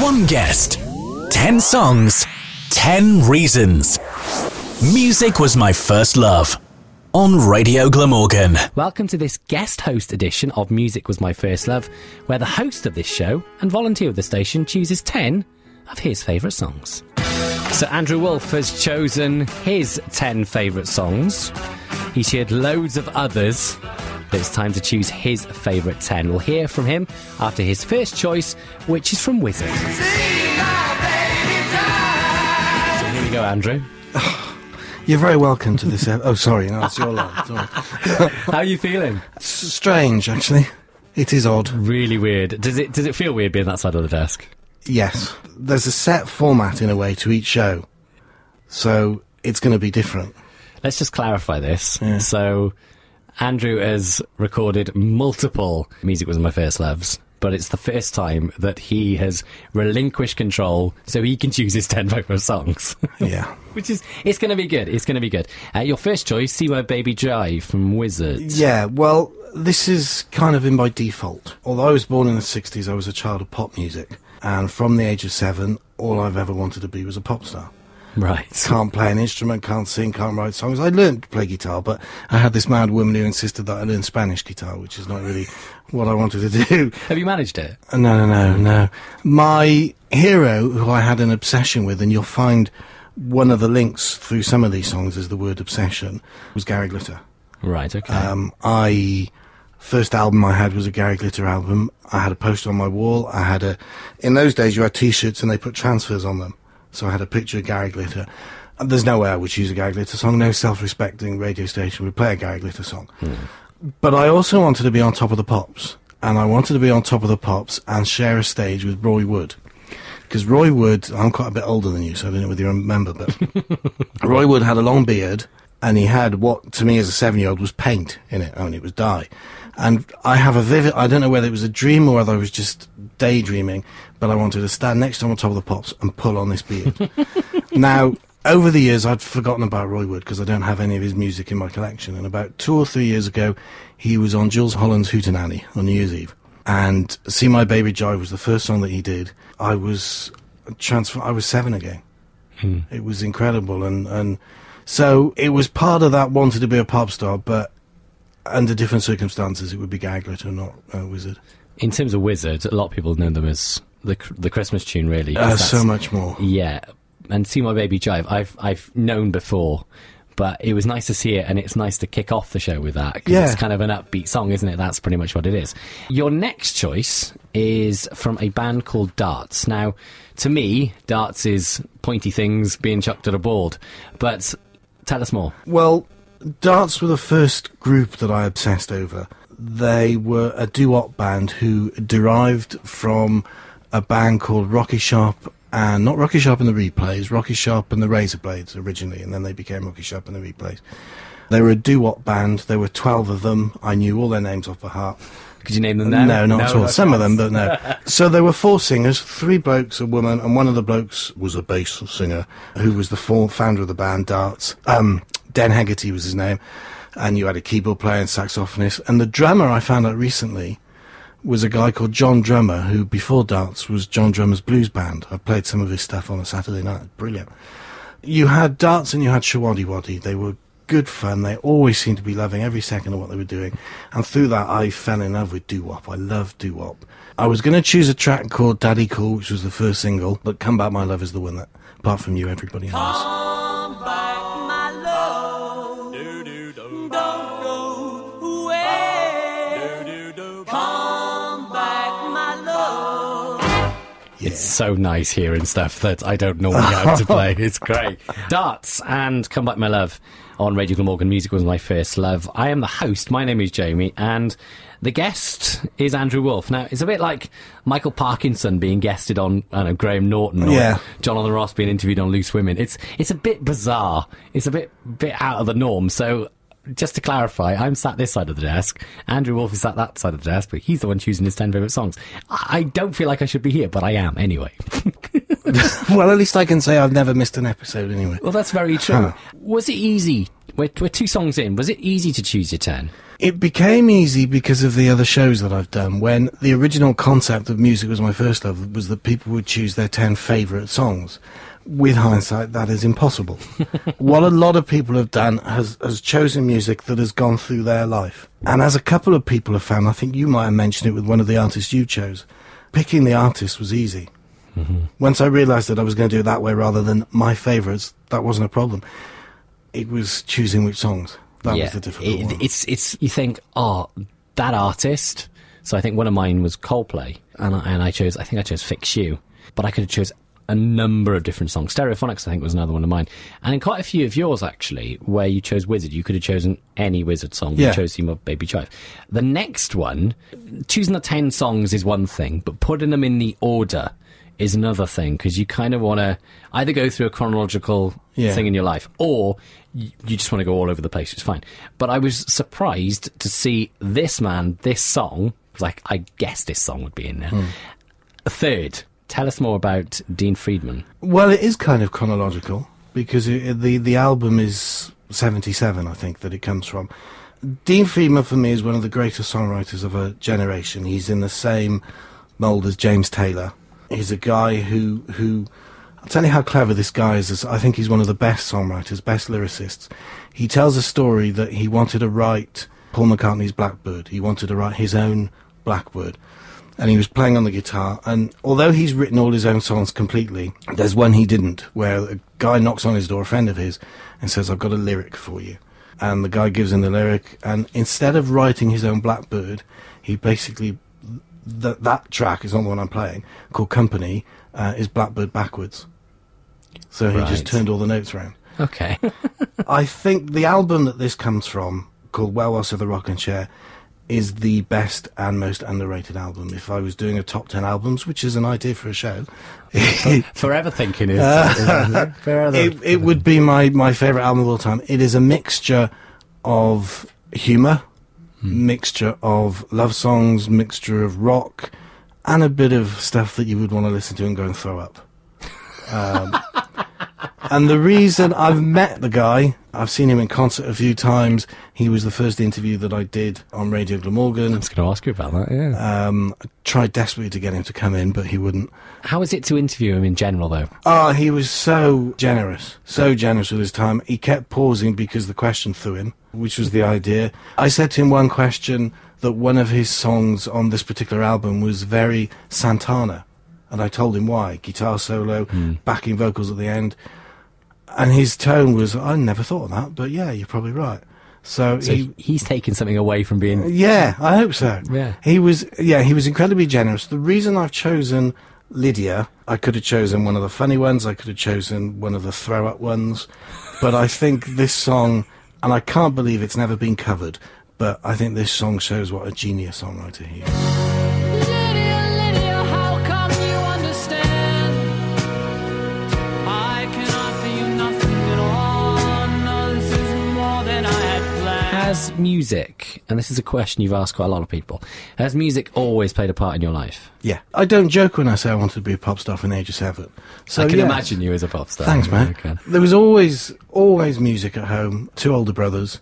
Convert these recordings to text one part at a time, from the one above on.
One guest, 10 songs, 10 reasons. Music was my first love. On Radio Glamorgan. Welcome to this guest host edition of Music Was My First Love, where the host of this show and volunteer of the station chooses 10 of his favourite songs. So Andrew Wolf has chosen his 10 favourite songs. He shared loads of others, but it's time to choose his favourite 10. We'll hear from him after his first choice, which is from Wizzard. So here we go, Andrew. You're very welcome to this. ep- oh, sorry, no, it's your line. Sorry. How are you feeling? It's strange, actually. It is odd. Really weird. Does it does it feel weird being that side of the desk? Yes, there's a set format in a way to each show, so it's going to be different. Let's just clarify this. So, Andrew has recorded multiple Music Was My First Loves, but it's the first time that he has relinquished control so he can choose his 10 favourite songs. Yeah. Which is, it's going to be good. It's going to be good. Uh, your first choice, See My Baby Drive from Wizzards. Yeah, well, this is kind of in by default. Although I was born in the 60s, I was a child of pop music. And from the age of seven, all I've ever wanted to be was a pop star. Right. Can't play an instrument, can't sing, can't write songs. I learned to play guitar, but I had this mad woman who insisted that I learn Spanish guitar, which is not really what I wanted to do. Have you managed it? No, no, no, no. My hero, who I had an obsession with, and you'll find one of the links through some of these songs is the word obsession, was Gary Glitter. Right, okay. Um, I first album I had was a Gary Glitter album. I had a poster on my wall. I had a. In those days, you had T-shirts and they put transfers on them, so I had a picture of Gary Glitter. And there's no way I would choose a Gary Glitter song. No self-respecting radio station would play a Gary Glitter song. Hmm. But I also wanted to be on top of the pops, and I wanted to be on top of the pops and share a stage with Roy Wood. Because Roy Wood, I'm quite a bit older than you, so I don't know whether you remember, but Roy Wood had a long beard, and he had what to me as a seven-year-old was paint in it, and it was dye. And I have a vivid, I don't know whether it was a dream or whether I was just daydreaming, but I wanted to stand next to him on top of the pops and pull on this beard. now, over the years, I'd forgotten about Roy Wood because I don't have any of his music in my collection. And about two or three years ago, he was on Jools Holland's Hootenanny on New Year's Eve. And See My Baby Jive was the first song that he did. I was transfer. I was seven again. Hmm. It was incredible, and and so it was part of that wanted to be a pop star, but under different circumstances, it would be Gary or not uh, Wizzard. In terms of Wizzard, a lot of people know them as the the Christmas tune, really. Uh, so much more. Yeah, and see my baby jive. I've I've known before, but it was nice to see it, and it's nice to kick off the show with that because Yeah. it's kind of an upbeat song, isn't it? That's pretty much what it is. Your next choice is from a band called Darts. Now, to me, Darts is pointy things being chucked at a board, but tell us more. Well, Darts were the first group that I obsessed over. They were a doo-wop band who derived from a band called Rocky Sharpe and not Rocky Sharpe and the Replays, Rocky Sharpe and the Razorblades originally, and then they became Rocky Sharpe and the Replays. They were a doo-wop band. There were 12 of them. I knew all their names off by heart. Could you name them now? No, not at all. Some of them, but no. so there were four singers, three blokes, a woman, and one of the blokes was a bass singer who was the four, founder of the band Darts. Um, Den Hegarty was his name, and you had a keyboard player and saxophonist. And the drummer I found out recently was a guy called John Drummer, who before Darts was John Dummer's blues band. I played some of his stuff on a Saturday night. Brilliant. You had Darts and you had Showaddywaddy. They were good fun. They always seemed to be loving every second of what they were doing. And through that, I fell in love with doo wop. I love doo wop. I was going to choose a track called Daddy Cool, which was the first single, but Come Back My Love is the one that, apart from you, everybody knows. It's so nice hearing stuff that I don't normally have to play. It's great. Darts and Come Back My Love on Radio Glamorgan. Music was my first love. I am the host. My name is Jamie, and the guest is Andrew Wolf. Now, it's a bit like Michael Parkinson being guested on I know, Graham Norton or Yeah. Jonathan Ross being interviewed on Loose Women. It's it's a bit bizarre. It's a bit bit out of the norm. So just to clarify, I'm sat this side of the desk. Andrew Wolf is sat that side of the desk, but he's the one choosing his ten favourite songs. I I don't feel like I should be here, but I am anyway. well, at least I can say I've never missed an episode anyway. Well, that's very true. Huh. Was it easy? We're, we're two songs in. Was it easy to choose your 10? It became easy because of the other shows that I've done. When the original concept of music was my first love, was that people would choose their 10 favourite songs. With hindsight, that is impossible. what a lot of people have done has, has chosen music that has gone through their life. And as a couple of people have found, I think you might have mentioned it with one of the artists you chose, picking the artist was easy. Mm-hmm. Once I realised that I was going to do it that way rather than my favourites, that wasn't a problem. It was choosing which songs. That was the difficult It- one. It's, it's, you think, oh, that artist. So I think one of mine was Coldplay, and I, and I chose, I think I chose Fix You, but I could have chose a number of different songs. Stereophonics, I think, was another one of mine. And in quite a few of yours, actually, where you chose Wizzard, you could have chosen any Wizzard song. Yeah. You chose of Baby Jive. The next one, choosing the 10 songs is one thing, but putting them in the order is another thing, because you kind of want to either go through a chronological Yeah. thing in your life, or you, just want to go all over the place. It's fine. But I was surprised to see this man, this song. Like I guess this song would be in there. Hmm. Third, tell us more about Dean Friedman. Well, it is kind of chronological because it, the the album is seventy seven. I think that it comes from. Dean Friedman for me is one of the greatest songwriters of a generation. He's in the same mold as James Taylor. He's a guy who who I'll tell you how clever this guy is I think he's one of the best songwriters, best lyricists. He tells a story that he wanted to write Paul McCartney's Blackbird. He wanted to write his own Blackbird and he was playing on the guitar. And although he's written all his own songs completely, there's one he didn't, where a guy knocks on his door, a friend of his, and says, "I've got a lyric for you." And the guy gives him the lyric, and instead of writing his own Blackbird, he basically that that track is not the one I'm playing, called Company, uh, is Blackbird backwards. So he Right. just turned all the notes around. Okay. I think the album that this comes from, called Well Well Said the Rocking Chair, is the best and most underrated album. If I was doing a top 10 albums, which is an idea for a show, Forever thinking is. is forever. it would be my, my favourite album of all time. It is a mixture of humour, mixture of love songs, mixture of rock, and a bit of stuff that you would want to listen to and go and throw up. Um, and the reason I've met the guy, I've seen him in concert a few times. He was the first interview that I did on Radio Glamorgan. I was going to ask you about that. Yeah. Um, I tried desperately to get him to come in, but he wouldn't. How is it to interview him in general, though? Oh, he was so generous, so generous with his time. He kept pausing because the question threw him, which was the idea. I said to him one question that one of his songs on this particular album was very Santana. And I told him why. Guitar solo, backing vocals at the end. And his tone was, I never thought of that, but yeah, you're probably right. So, So he, he's taking something away from being. yeah, I hope so. Yeah. He was yeah, he was incredibly generous. The reason I've chosen Lydia, I could have chosen one of the funny ones, I could have chosen one of the throw up ones, but I think this song and I can't believe it's never been covered, but I think this song shows what a genius songwriter he is. Has music, and this is a question you've asked quite a lot of people, has music always played a part in your life? Yeah. I don't joke when I say I wanted to be a pop star from the age of seven. So I can yeah. imagine you as a pop star. Thanks, man. There was always, always music at home. Two older brothers,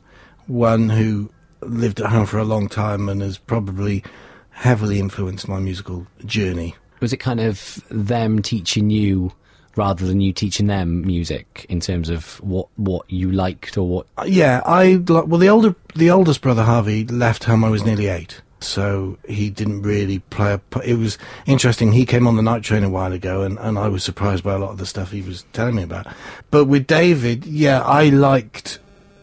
one who lived at home for a long time and has probably heavily influenced my musical journey. Was it kind of them teaching you rather than you teaching them music in terms of what what you liked or what? Uh, Yeah, I well the older the oldest brother Harvey left home. I was nearly eight, so he didn't really play. A, it was interesting. He came on the night train a while ago, and, and I was surprised by a lot of the stuff he was telling me about. But with David, yeah, I liked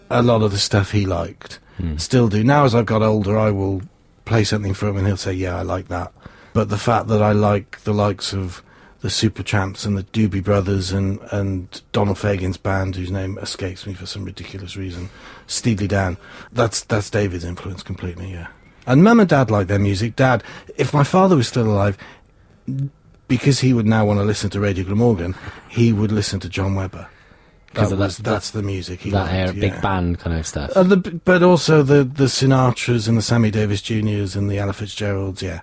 a lot of the stuff he liked. Still do now. As I've got older, I will play something for him, and he'll say, "Yeah, I like that." But the fact that I like the likes of the Supertramps and the Doobie Brothers and, and Donald Fagen's band, whose name escapes me for some ridiculous reason, Steely Dan. That's that's David's influence completely, yeah. And Mum and Dad like their music. Dad, if my father was still alive, because he would now want to listen to Radio Glamorgan, he would listen to John Webber. That of that- was, that's the music he that liked, air, yeah. big band kind of stuff. Uh, the, but also the the Sinatras and the Sammy Davis Juniors and the Ella Fitzgeralds, yeah.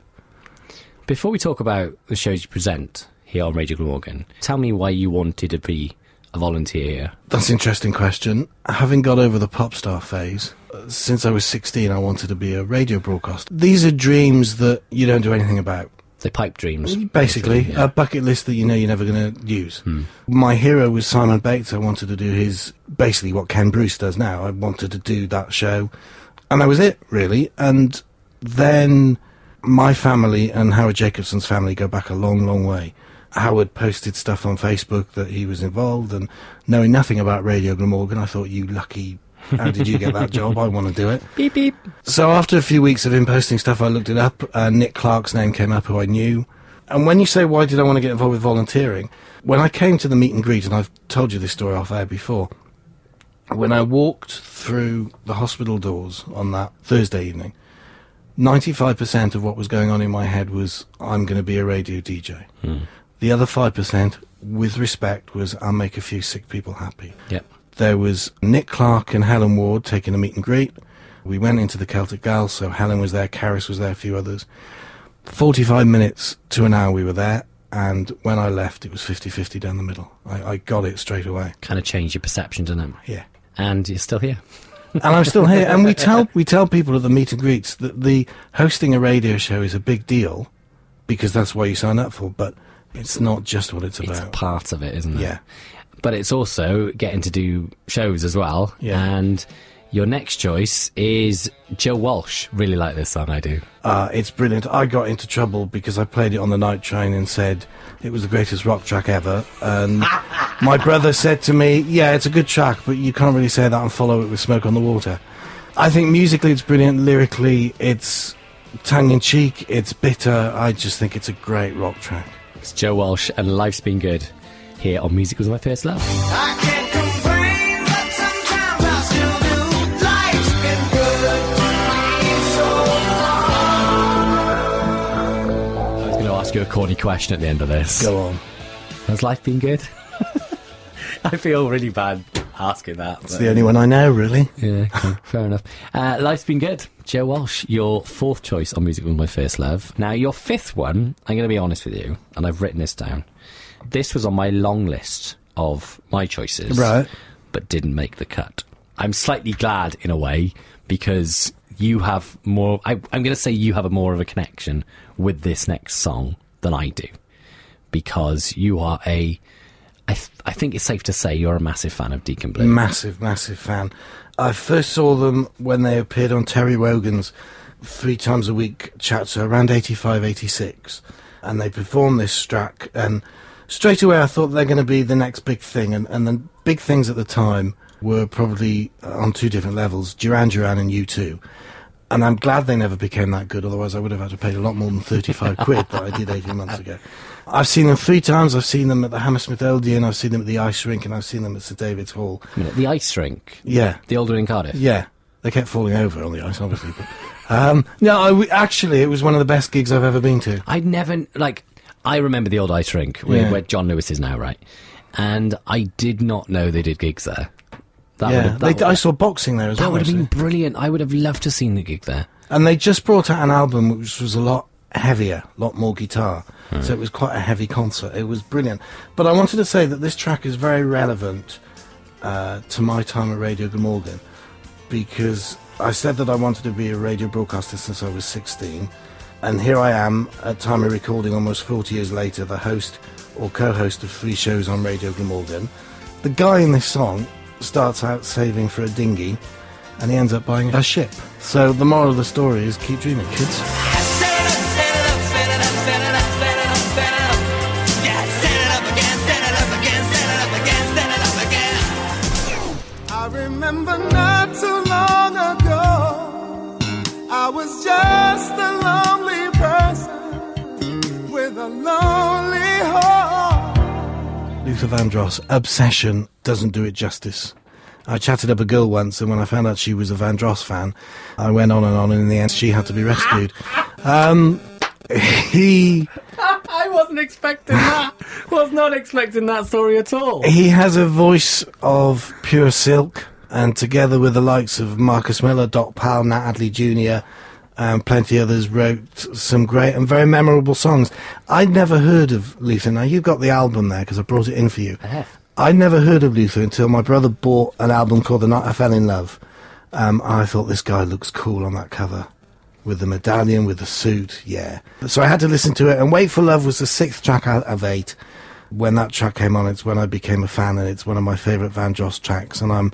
Before we talk about the shows you present here on Radio Glamorgan. Tell me why you wanted to be a volunteer here. That's an interesting question. Having got over the pop star phase, since I was 16, I wanted to be a radio broadcaster. These are dreams that you don't do anything about. The pipe dreams. Basically, yeah. a bucket list that you know you're never going to use. Hmm. My hero was Simon Bates. I wanted to do his, basically what Ken Bruce does now. I wanted to do that show. And that was it, really. And then my family and Howard Jacobson's family go back a long, long way. Howard posted stuff on Facebook that he was involved, and knowing nothing about Radio Glamorgan, I thought, you lucky. How did you get that job? I want to do it. Beep beep. So after a few weeks of him posting stuff, I looked it up. Uh, Nick Clark's name came up, who I knew. And when you say why did I want to get involved with volunteering, when I came to the meet and greet, and I've told you this story off air before, when I walked through the hospital doors on that Thursday evening, 95% of what was going on in my head was I'm going to be a radio DJ. The other 5%, with respect, was I'll make a few sick people happy. Yep. There was Nick Clark and Helen Ward taking a meet and greet. We went into the Celtic Gals, so Helen was there, Karis was there, a few others. 45 minutes to an hour we were there, and when I left, it was 50 50 down the middle. I, I got it straight away. Kind of changed your perception, didn't it? Yeah. And you're still here. and I'm still here. And we tell we tell people at the meet and greets that the hosting a radio show is a big deal because that's why you sign up for. But it's not just what it's about. It's part of it, isn't it? Yeah. But it's also getting to do shows as well. Yeah. And your next choice is Joe Walsh. Really like this song, I do. Uh, it's brilliant. I got into trouble because I played it on the night train and said it was the greatest rock track ever. And my brother said to me, "Yeah, it's a good track, but you can't really say that and follow it with Smoke on the Water." I think musically it's brilliant. Lyrically, it's tongue in cheek. It's bitter. I just think it's a great rock track. It's Joe Walsh and Life's Been Good here on Music Was My First Love. I can't complain, but sometimes I still do. Life's been good so far. I was going to ask you a corny question at the end of this. Go on. Has life been good? I feel really bad asking that. It's the only one I know, really. Yeah, okay, fair enough. Uh, life's been good. Joe Walsh, your fourth choice on Music Was My First Love. Now, your fifth one, I'm going to be honest with you, and I've written this down. This was on my long list of my choices, Right. but didn't make the cut. I'm slightly glad in a way because you have more. I, I'm going to say you have a more of a connection with this next song than I do because you are a. I, th- I think it's safe to say you're a massive fan of Deacon Blue. Massive, massive fan. I first saw them when they appeared on Terry Wogan's three times a week chat show around 85, 86. And they performed this track. And straight away I thought they're going to be the next big thing. And, and the big things at the time were probably on two different levels Duran Duran and U2. And I'm glad they never became that good, otherwise I would have had to pay a lot more than 35 quid that I did 18 months ago. I've seen them three times. I've seen them at the Hammersmith Odeon, I've seen them at the Ice Rink, and I've seen them at St David's Hall. The ice rink, Yeah, the old one in Cardiff. yeah. They kept falling over on the ice, obviously. But, um, no, I w- actually, it was one of the best gigs I've ever been to. I'd never like. I remember the old ice rink where, Yeah. where John Lewis is now, right? And I did not know they did gigs there. That yeah, have, they, I saw boxing there as that well. That would have been brilliant. I would have loved to have seen the gig there. And they just brought out an album which was a lot heavier, a lot more guitar. So it was quite a heavy concert. It was brilliant. But I wanted to say that this track is very relevant uh, to my time at Radio Glamorgan because I said that I wanted to be a radio broadcaster since I was 16. And here I am, at time of recording almost 40 years later, the host or co-host of three shows on Radio Glamorgan. The guy in this song starts out saving for a dinghy and he ends up buying a ship. So the moral of the story is keep dreaming, kids. Just a lonely person with a lonely Luther Vandross, Obsession doesn't do it justice. I chatted up a girl once, and when I found out she was a Van Vandross fan, I went on and on, and in the end, she had to be rescued. Um, he I wasn't expecting that. Was not expecting that story at all. he has a voice of pure silk, and together with the likes of Marcus Miller, Doc Powell, Nat Adderley Jr., and plenty others wrote some great and very memorable songs. I'd never heard of Luther. Now, you've got the album there because I brought it in for you. I have. I'd never heard of Luther until my brother bought an album called The Night I Fell in Love. Um, I thought this guy looks cool on that cover. With the medallion, with the suit, yeah. So I had to listen to it, and Wait for Love was the sixth track out of eight. When that track came on, it's when I became a fan, and it's one of my favourite Vandross tracks. And I'm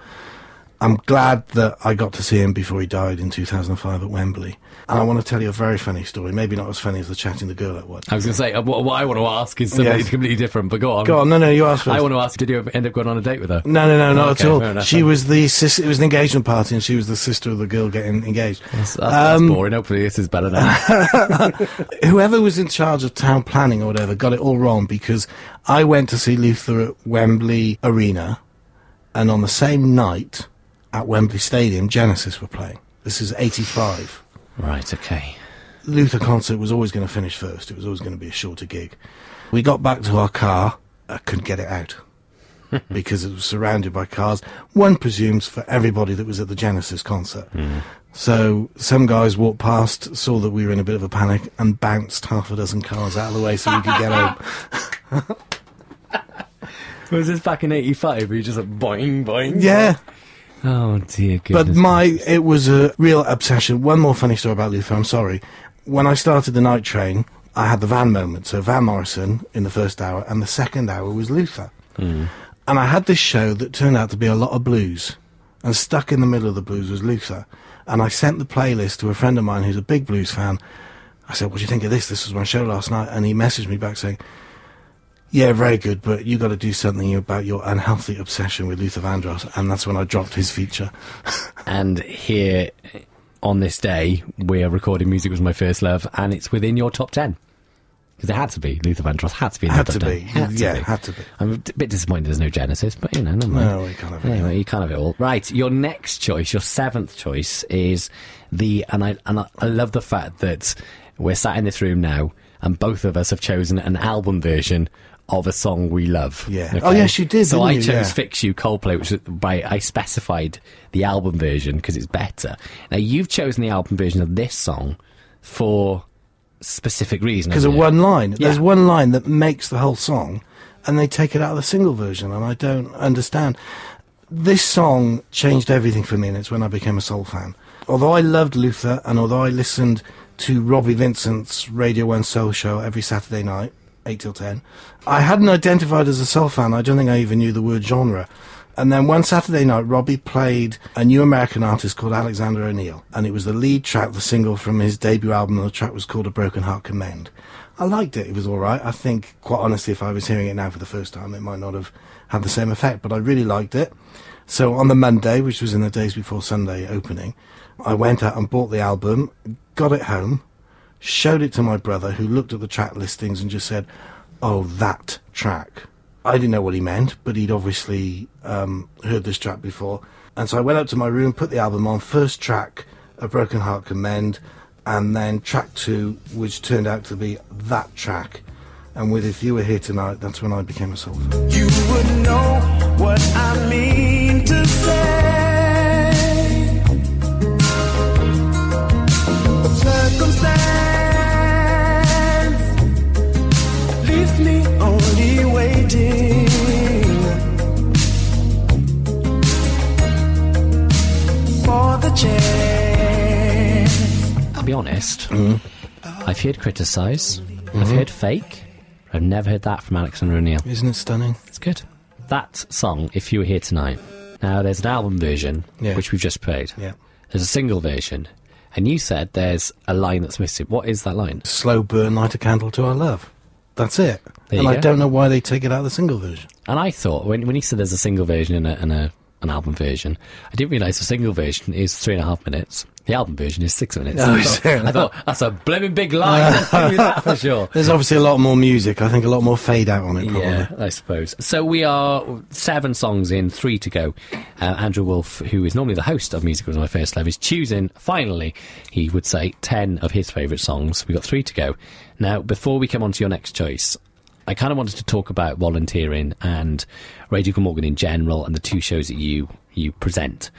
I'm glad that I got to see him before he died in 2005 at Wembley. And I want to tell you a very funny story. Maybe not as funny as the chatting the girl at one. I was going to say, uh, what, what I want to ask is something Yes. completely different, but go on. Go on, no, no, you asked first. I want to ask, did you end up going on a date with her? No, no, no, not Okay, at all. enough. She was the sis- it was an engagement party, and she was the sister of the girl getting engaged. That's, that's, that's Um, boring. Hopefully this is better now. Whoever was in charge of town planning or whatever got it all wrong because I went to see Luther at Wembley Arena, and on the same night at Wembley Stadium, Genesis were playing. This is '85. right, okay. Luther concert was always going to finish first. It was always going to be a shorter gig. We got back to our car. I couldn't get it out because it was surrounded by cars. One presumes for everybody that was at the Genesis concert. Hmm. So some guys walked past, saw that we were in a bit of a panic, and bounced half a dozen cars out of the way so we could get home. Was this back in 85 where you just like boing, boing? Yeah, Oh, dear but goodness. my it was a real obsession. One more funny story about Luther. I'm sorry. When I started the night train, I had the Van moment. So Van Morrison in the first hour, and the second hour was Luther. Hmm. And I had this show that turned out to be a lot of blues, and stuck in the middle of the blues was Luther. And I sent the playlist to a friend of mine who's a big blues fan. I said, "What do you think of this? This was my show last night." And he messaged me back saying, "Yeah, very good, but you got to do something about your unhealthy obsession with Luther Vandross." And that's when I dropped his feature. And here, on this day, we're recording Music Was My First Love, and it's within your top 10. Because it had to be. Luther Vandross had to be in Had the to top be. 10. Had to Yeah, be. had to be. I'm a bit disappointed there's no Genesis, but you know, never mind. No, we can't have it. Anyway, you can't have it all. Right, your next choice, your seventh choice is the, and I and I love the fact that we're sat in this room now, and both of us have chosen an album version of a song we love. Yeah. Oh, yes, you did, So I you? chose Yeah. "Fix You" Coldplay, which by I specified the album version because it's better. Now you've chosen the album version of this song for specific reason because of you? one line. There's one line that makes the whole song, and they take it out of the single version, and I don't understand. This song changed everything for me, and it's when I became a soul fan. Although I loved Luther, and although I listened to Robbie Vincent's Radio 1 Soul show every Saturday night, 8 till 10, I hadn't identified as a soul fan. I don't think I even knew the word genre. And then one Saturday night, Robbie played a new American artist called Alexander O'Neal, and it was the lead track, the single from his debut album, and the track was called A Broken Heart Can Mend. I liked it, it was alright. I think, quite honestly, if I was hearing it now for the first time, it might not have had the same effect, but I really liked it. So on the Monday, which was in the days before Sunday opening, I went out and bought the album, got it home, showed it to my brother, who looked at the track listings and just said, "Oh, that track." I didn't know what he meant, but he'd obviously um, heard this track before, and so I went up to my room, put the album on. First track, "A Broken Heart Can Mend," and then track two, which turned out to be that track. And with "If You Were Here Tonight," that's when I became a soul. You would know what I mean to say. Honest. Mm-hmm. I've heard criticise. I've heard fake. I've never heard that from Alexander O'Neal. Isn't it stunning? It's good. That song, If You Were Here Tonight. Now, there's an album version, Yeah. which we've just played. Yeah. There's a single version. And you said there's a line that's missing. What is that line? Slow burn, light a candle to our love. That's it. There and I go. don't know why they take it out of the single version. And I thought, when, when he said there's a single version and, a, and a, an album version, I didn't realise the single version is three and a half minutes. The album version is six minutes. Oh, I, thought. I thought, that's a blooming big line. Give that for sure. There's obviously a lot more music. I think a lot more fade out on it, probably. Yeah, I suppose. So we are seven songs in, three to go. Uh, Andrew Wolf, who is normally the host of Music Was My First Love, is choosing, finally, he would say, 10 of his favourite songs. We've got three to go. Now, before we come on to your next choice, I kind of wanted to talk about volunteering and Radio Glamorgan in general and the two shows that you, you present.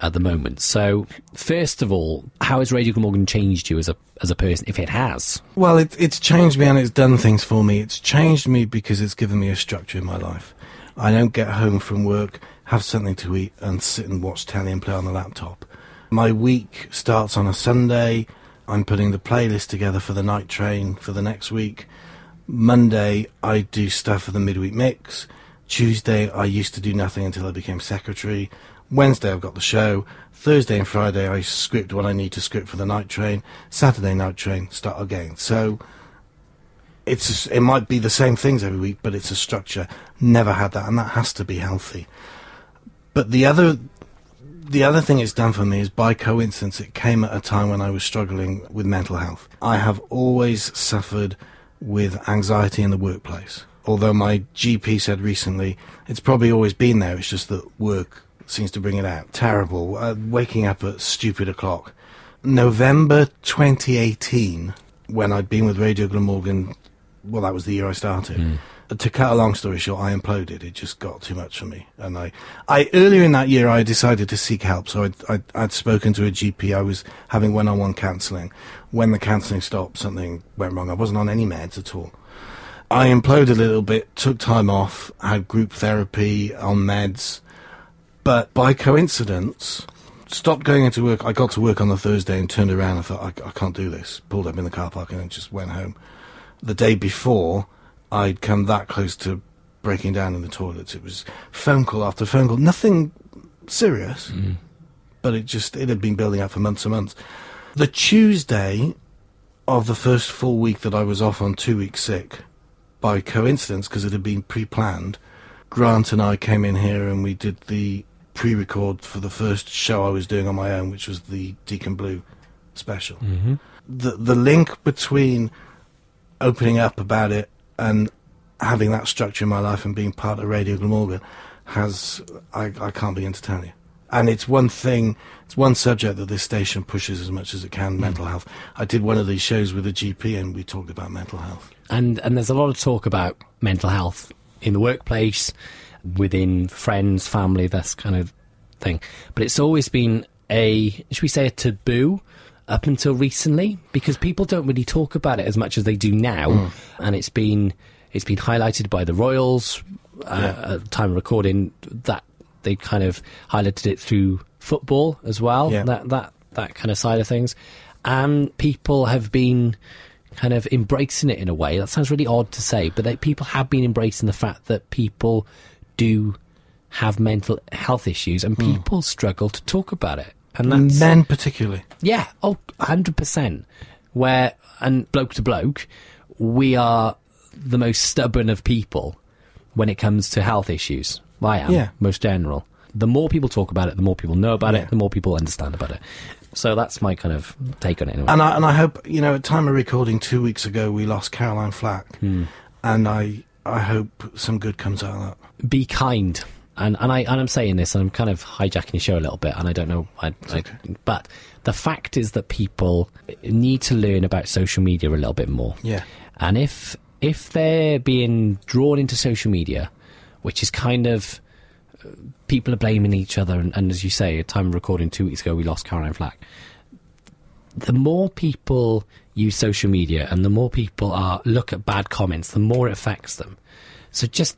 at the moment. So, first of all, how has Radio Glamorgan changed you as a as a person, if it has? Well, it, it's changed me and it's done things for me. It's changed me because it's given me a structure in my life. I don't get home from work, have something to eat, and sit and watch telly and play on the laptop. My week starts on a Sunday. I'm putting the playlist together for the night train for the next week. Monday, I do stuff for the midweek mix. Tuesday, I used to do nothing until I became secretary. Wednesday, I've got the show. Thursday and Friday, I script what I need to script for the night train. Saturday night train, start again. So it's it might be the same things every week, but it's a structure. Never had that, and that has to be healthy. But the other the other thing it's done for me is by coincidence it came at a time when I was struggling with mental health. I have always suffered with anxiety in the workplace. Although my GP said recently it's probably always been there, it's just that work seems to bring it out. Terrible. Uh, waking up at stupid o'clock. November 2018, when I'd been with Radio Glamorgan, well, that was the year I started. To cut a long story short, I imploded. It just got too much for me, and I, I earlier in that year, I decided to seek help. So I'd, I'd, I'd spoken to a GP. I was having one-on-one counselling. When the counselling stopped, something went wrong. I wasn't on any meds at all. I imploded a little bit, took time off, had group therapy on meds, but by coincidence, stopped going into work. I got to work on the Thursday and turned around and thought, I, I can't do this. Pulled up in the car park and just went home. The day before, I'd come that close to breaking down in the toilets. It was phone call after phone call. Nothing serious, but it just, it had been building up for months and months. The Tuesday of the first full week that I was off on two weeks sick, by coincidence, because it had been pre-planned, Grant and I came in here and we did the pre-record for the first show I was doing on my own, which was the Deacon Blue special. Mm-hmm. The the link between opening up about it and having that structure in my life and being part of Radio Glamorgan has I, I can't begin to tell you. And it's one thing, it's one subject that this station pushes as much as it can, hmm. mental health. I did one of these shows with a GP and we talked about mental health. And and there's a lot of talk about mental health in the workplace, within friends, family, this kind of thing. But it's always been a should we say a taboo up until recently because people don't really talk about it as much as they do now, and it's been it's been highlighted by the Royals uh, at the time of recording that they kind of highlighted it through football as well. Yeah. That that that kind of side of things, and people have been kind of embracing it in a way. That sounds really odd to say, but they, people have been embracing the fact that people do have mental health issues, and people struggle to talk about it. And that's Men particularly. yeah, oh, 100%. Where, and bloke to bloke, we are the most stubborn of people when it comes to health issues. I am, Yeah. most general. The more people talk about it, the more people know about Yeah. it, the more people understand about it. So that's my kind of take on it. Anyway. And I and I hope you know. At time of recording, two weeks ago, we lost Caroline Flack, hmm. and I I hope some good comes out of that. be kind. And and I and I'm saying this, and I'm kind of hijacking your show a little bit, and I don't know, I, I, okay. but the fact is that people need to learn about social media a little bit more. Yeah. And if if they're being drawn into social media, which is kind of uh, people are blaming each other, and, and as you say, at time of recording two weeks ago, we lost Caroline Flack. The more people use social media, and the more people are look at bad comments, the more it affects them. So just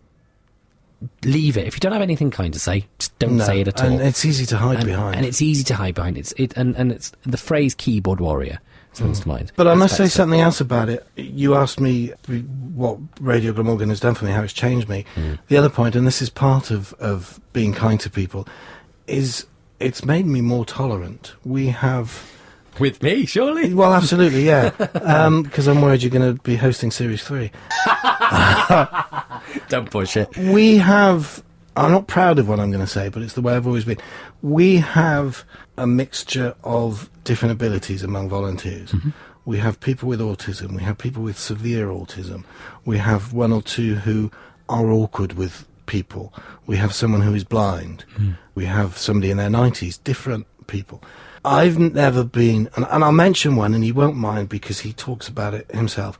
leave it. If you don't have anything kind to say, just don't No, say it at all. and it's easy to hide and, behind. and it's easy to hide behind. It's it and, and it's the phrase keyboard warrior springs to mind. Mm. But I must say something else about it. You asked me what Radio Glamorgan has done for me, how it's changed me. The other point, and this is part of, of being kind to people, is it's made me more tolerant. We have. With me, surely. Well, absolutely, yeah. Um, because I'm worried you're going to be hosting Series 3. Don't push it. we have I'm not proud of what I'm going to say, but it's the way I've always been. We have a mixture of different abilities among volunteers. Mm-hmm. We have people with autism, we have people with severe autism, we have one or two who are awkward with people, we have someone who is blind, hmm. we have somebody in their 90s, different people. I've never been, and, and I'll mention one, and he won't mind because he talks about it himself.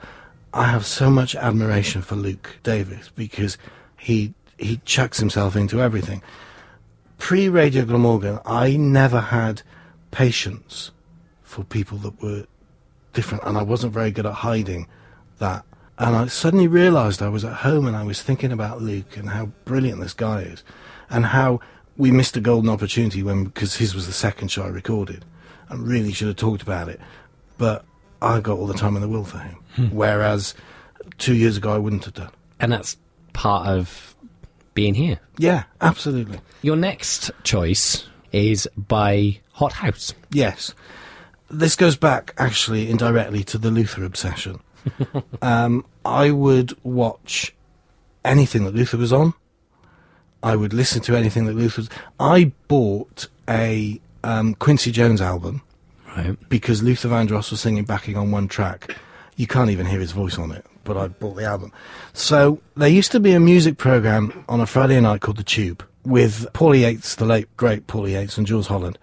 I have so much admiration for Luke Davis because he he chucks himself into everything. pre Radio Glamorgan, I never had patience for people that were different, and I wasn't very good at hiding that. And I suddenly realised I was at home and I was thinking about Luke and how brilliant this guy is, and how we missed a golden opportunity when because his was the second show I recorded, and really should have talked about it, but I got all the time in the world for him, whereas two years ago I wouldn't have done. And that's part of being here. Yeah, absolutely. Your next choice is by Hot House. Yes. This goes back actually indirectly to the Luther obsession. um, I would watch anything that Luther was on. I would listen to anything that Luther was. I bought a um, Quincy Jones album Right. because Luther Vandross was singing backing on one track. You can't even hear his voice on it, but I bought the album. So there used to be a music program on a Friday night called The Tube with Paula Yates, the late great Paula Yates, and Jools Holland.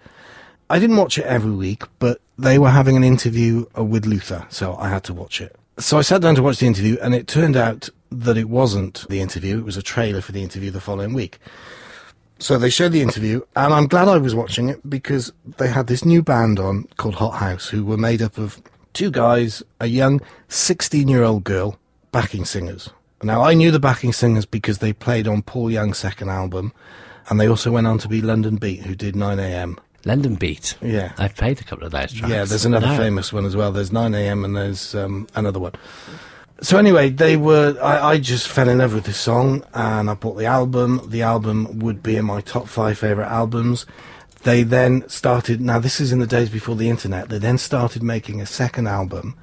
I didn't watch it every week, but they were having an interview uh, with Luther, so I had to watch it. So I sat down to watch the interview, and it turned out that it wasn't the interview, it was a trailer for the interview the following week. So they showed the interview, and I'm glad I was watching it because they had this new band on called Hot House, who were made up of two guys, a young 16 year old girl, backing singers. Now, I knew the backing singers because they played on Paul Young's second album, and they also went on to be Londonbeat, who did 9am. Londonbeat. Yeah. I've played a couple of those tracks. Yeah, there's another No. famous one as well. There's 9am and there's um, another one. So anyway, they were. I, I just fell in love with this song, and I bought the album. The album would be in my top five favorite albums. They then started. Now this is in the days before the internet. They then started making a second album,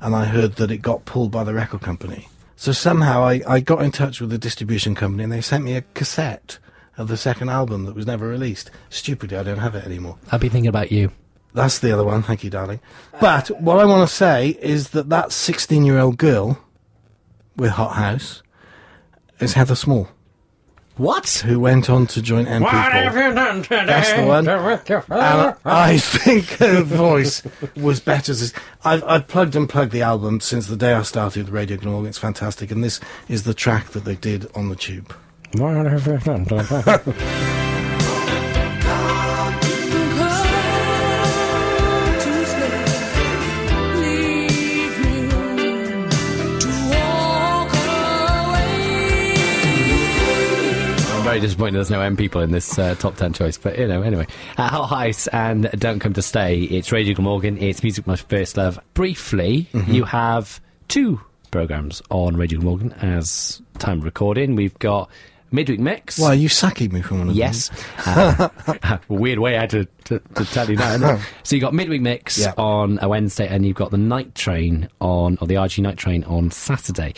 and I heard that it got pulled by the record company. So somehow I, I got in touch with the distribution company, and they sent me a cassette of the second album that was never released. Stupidly, I don't have it anymore. I've been thinking about you. That's the other one. Thank you, darling. But what I want to say is that that 16 year old girl with Hot House is Heather Small, What? who went on to join M People. done today? That's the one. And I think her voice was better. I've, I've plugged and plugged the album since the day I started with Radio Gnorg. It's fantastic. And this is the track that they did on the tube. I'm very disappointed there's no M people in this uh, top 10 choice, but you know, anyway. Uh, Hot House and Don't Come to Stay. It's Radio Glamorgan, it's Music My First Love. Briefly, you have two programmes on Radio Glamorgan as time recording. We've got Midweek Mix. Why, are you sacking me from one of them? Yes. Uh, weird way I had to, to, to tell you that. so you've got midweek mix Yeah. on a Wednesday, and you've got the night train on, or the RG night train on Saturday.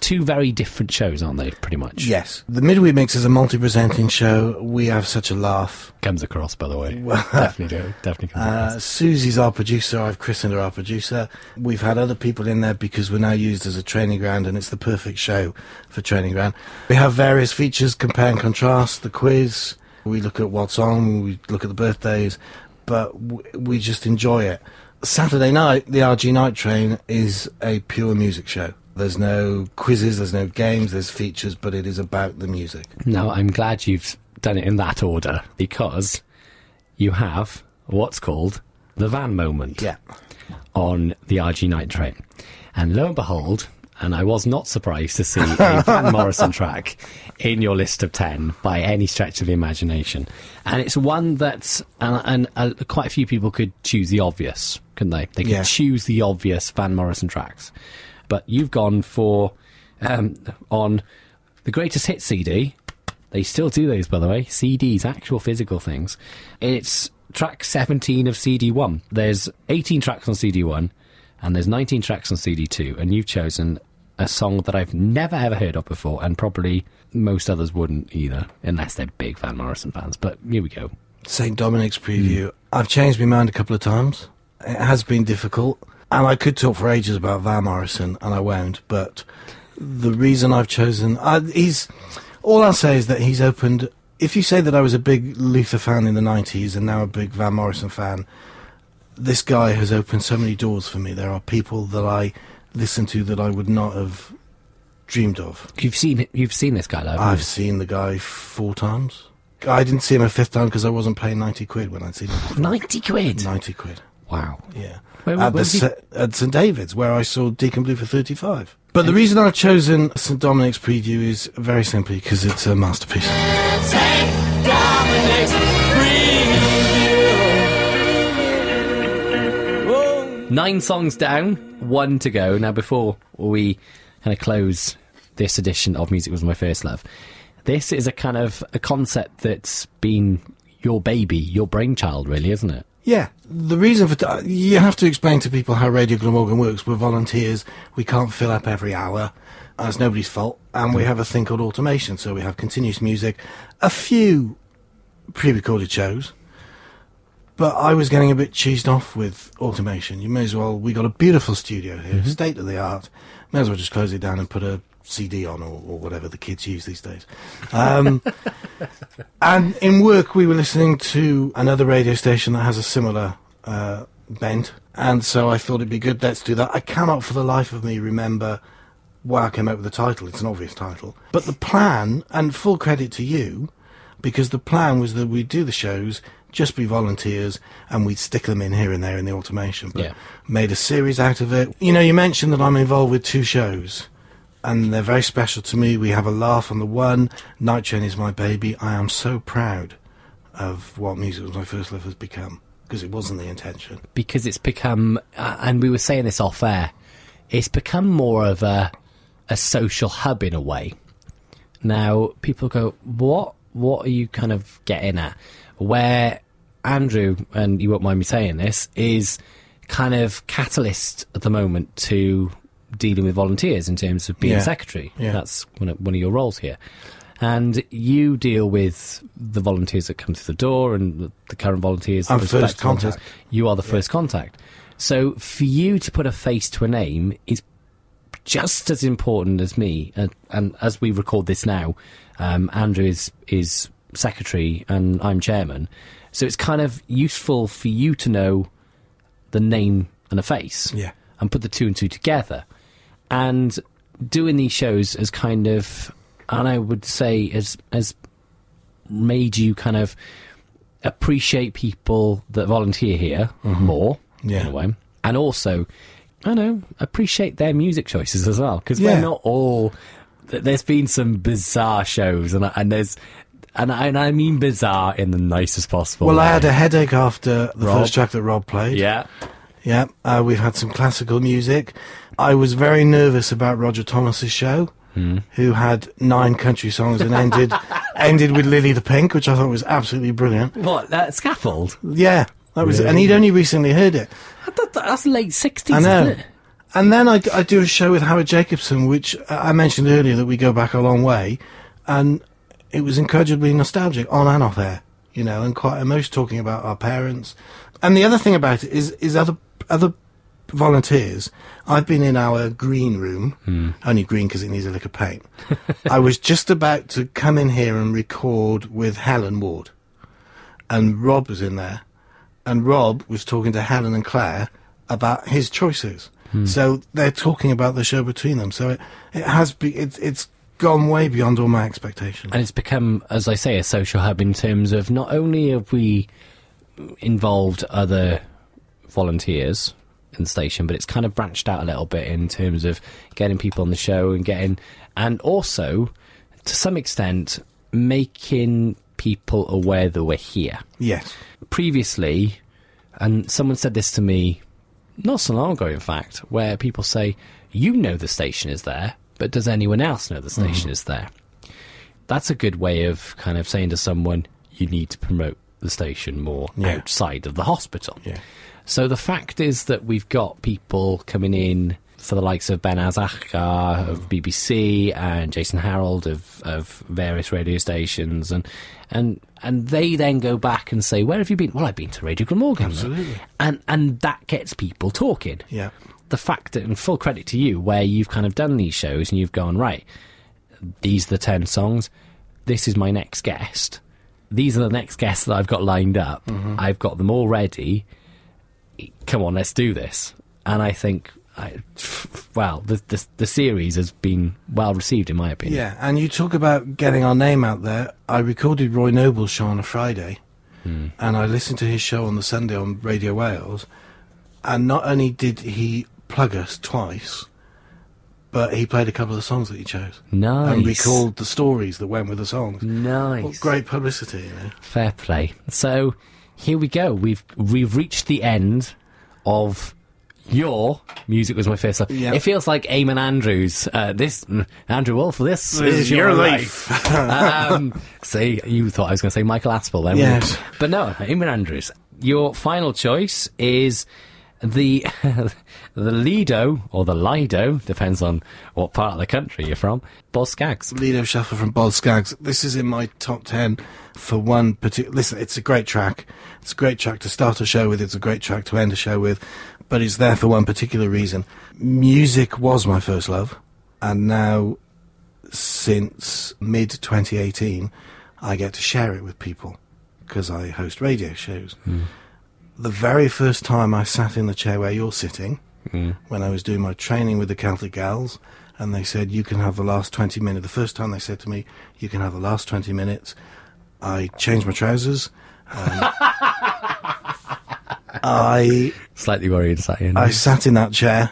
Two very different shows, aren't they? Pretty much. Yes. The Midweek Mix is a multi presenting show. We have such a laugh. Comes across, by the way. definitely do. Definitely comes Uh. Susie's our producer. I've christened her our producer. We've had other people in there because we're now used as a training ground, and it's the perfect show for training ground. We have various features: compare and contrast, the quiz. We look at what's on. We look at the birthdays, but w- we just enjoy it. Saturday night, the RG Night Train is a pure music show. There's no quizzes, there's no games, there's features, but it is about the music. Now, I'm glad you've done it in that order because you have what's called the van moment. Yeah. on the RG Night Train. And lo and behold, and I was not surprised to see a Van Morrison track in your list of 10 by any stretch of the imagination. And it's one that, and, and uh, quite a few people could choose the obvious, couldn't they? They could Yeah. choose the obvious Van Morrison tracks. But you've gone for, um, on the greatest hit CD, they still do those, by the way. CDs, actual physical things. It's track 17 of CD1. There's 18 tracks on CD1, and there's 19 tracks on CD2, and you've chosen a song that I've never ever heard of before, and probably most others wouldn't either, unless they're big Van Morrison fans. But here we go. St. Dominic's preview. I've changed my mind a couple of times. It has been difficult. And I could talk for ages about Van Morrison, and I won't. But the reason I've chosen. Uh, he's. All I'll say is that he's opened. If you say that I was a big Luther fan in the 90s and now a big Van Morrison fan, this guy has opened so many doors for me. There are people that I listen to that I would not have dreamed of. You've seen you've seen this guy live. I've you? seen the guy four times. I didn't see him a fifth time because I wasn't paying 90 quid when I'd seen him. 90 quid. 90 quid. Wow. Yeah. Where- at, where the did at St David's, where I saw Deacon Blue for 35. But the reason I've chosen St Dominic's preview is very simply because it's a masterpiece. Nine songs down, one to go. Now, before we kind of close this edition of Music Was My First Love, this is a kind of a concept that's been your baby, your brainchild, really, isn't it? Yeah, the reason for uh, you have to explain to people how Radio Glamorgan works. We're volunteers. We can't fill up every hour. Uh, That's nobody's fault. And we have a thing called automation. So we have continuous music, a few pre-recorded shows. But I was getting a bit cheesed off with automation. You may as well. We got a beautiful studio here, mm-hmm. state of the art. May as well just close it down and put a CD on or, or whatever the kids use these days. Um, and in work, we were listening to another radio station that has a similar uh, bent, and so I thought it'd be good. Let's do that. I cannot, for the life of me, remember why I came up with the title. It's an obvious title, but the plan, and full credit to you, because the plan was that we'd do the shows, just be volunteers, and we'd stick them in here and there in the automation. But Yeah. made a series out of it. You know, you mentioned that I'm involved with two shows and they're very special to me. We have a laugh on the one. Night Train is my baby. I am so proud of what music was my first love has become because it wasn't the intention. because it's become, uh, and we were saying this off air, it's become more of a a social hub in a way. Now people go, what what are you kind of getting at? Where Andrew, and you won't mind me saying this, is kind of catalyst at the moment to dealing with volunteers in terms of being Yeah. secretary. Yeah. That's one of, one of your roles here. And you deal with the volunteers that come through the door and the, the current volunteers. I'm the first contact. You are the first contact. So for you to put a face to a name is just as important as me. And, and as we record this now, um, Andrew is is secretary and I'm chairman. So it's kind of useful for you to know the name and a face, Yeah. and put the two and two together. And doing these shows has kind of, and I would say, has has made you kind of appreciate people that volunteer here mm-hmm. more Yeah. in a way, and also, I know, appreciate their music choices as well because Yeah. we're not all. There's been some bizarre shows, and and there's. And I, and I mean bizarre in the nicest possible Well, way. I had a headache after the Rob. first track that Rob played. Yeah. Yeah, uh, we've had some classical music. I was very nervous about Roger Thomas's show, Hmm. who had nine country songs and ended ended with Lily the Pink, which I thought was absolutely brilliant. What, that scaffold? Yeah, that was, and he'd only recently heard it. That- That's late 60s, I know. isn't it? And then I, I do a show with Howard Jacobson, which uh, I mentioned earlier that we go back a long way, and it was incredibly nostalgic on and off air, you know, and quite emotional talking about our parents. And the other thing about it is, is other other volunteers. I've been in our green room, hmm. only green because it needs a lick of paint. I was just about to come in here and record with Helen Ward, and Rob was in there and Rob was talking to Helen and Claire about his choices. Hmm. So they're talking about the show between them. So it, it has be it's it's gone way beyond all my expectations. And it's become, as I say, a social hub in terms of not only have we involved other volunteers in the station, but it's kind of branched out a little bit in terms of getting people on the show and getting, and also to some extent, making people aware that we're here. yes. previously, and someone said this to me not so long ago, in fact, where people say, You know the station is there, but does anyone else know the station mm-hmm. is there? That's a good way of kind of saying to someone, You need to promote the station more Yeah. outside of the hospital. Yeah. So the fact is that we've got people coming in for the likes of Ben Azakar of BBC and Jason Harold of, of various radio stations and and and they then go back and say, Where have you been? Well, I've been to Radio Glamorgan. Absolutely. And and that gets people talking. Yeah. The fact that and full credit to you, where you've kind of done these shows and you've gone, Right, these are the ten songs, this is my next guest. These are the next guests that I've got lined up. Mm-hmm. I've got them all ready come on, let's do this. And I think, I, well, the, the the series has been well received, in my opinion. Yeah, and you talk about getting our name out there. I recorded Roy Noble's show on a Friday, Hmm. and I listened to his show on the Sunday on Radio Wales. And not only did he plug us twice, but he played a couple of the songs that he chose. Nice. And recalled the stories that went with the songs. Nice. What great publicity, you know. Fair play. So here we go. We've we've reached the end of your music was my first love. Yeah. It feels like Eamonn Andrews. Uh, this mm, Andrew Wolf. This, is your life. um, see, you thought I was going to say Michael Aspel then. Yes. but no, Eamonn Andrews. Your final choice is the the Lido or the Lido depends on what part of the country you're from. Boz Skaggs. Lido Shuffle from Boz Skaggs. This is in my top 10 for one particular. Listen, it's a great track. It's a great track to start a show with. It's a great track to end a show with. But it's there for one particular reason. Music was my first love. And now, since mid 2018, I get to share it with people because I host radio shows. Hmm. The very first time I sat in the chair where you're sitting, mm. when I was doing my training with the Celtic Gals, and they said, You can have the last 20 minutes. The first time they said to me, You can have the last 20 minutes, I changed my trousers. I, Slightly worried, you know? I sat in that chair,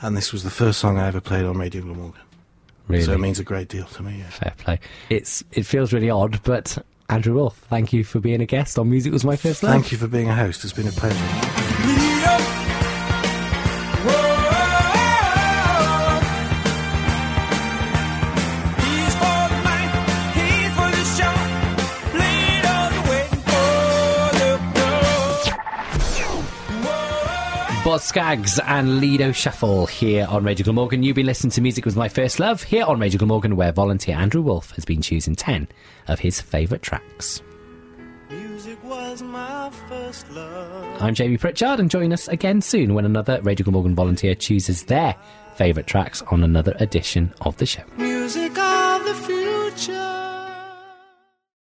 and this was the first song I ever played on Radio Glamorgan. really. So it means a great deal to me. Yeah. Fair play. It's it feels really odd, but Andrew Wolf, thank you for being a guest on Music Was My First Love. Thank you for being a host. It's been a pleasure. Boz Skaggs and Lido Shuffle here on Radio Glamorgan. You've been listening to Music Was My First Love here on Radio Glamorgan, where volunteer Andrew Wolf has been choosing 10 of his favourite tracks. Music was my first love. I'm Jamie Pritchard, and join us again soon when another Radio Glamorgan volunteer chooses their favourite tracks on another edition of the show. Music of the future.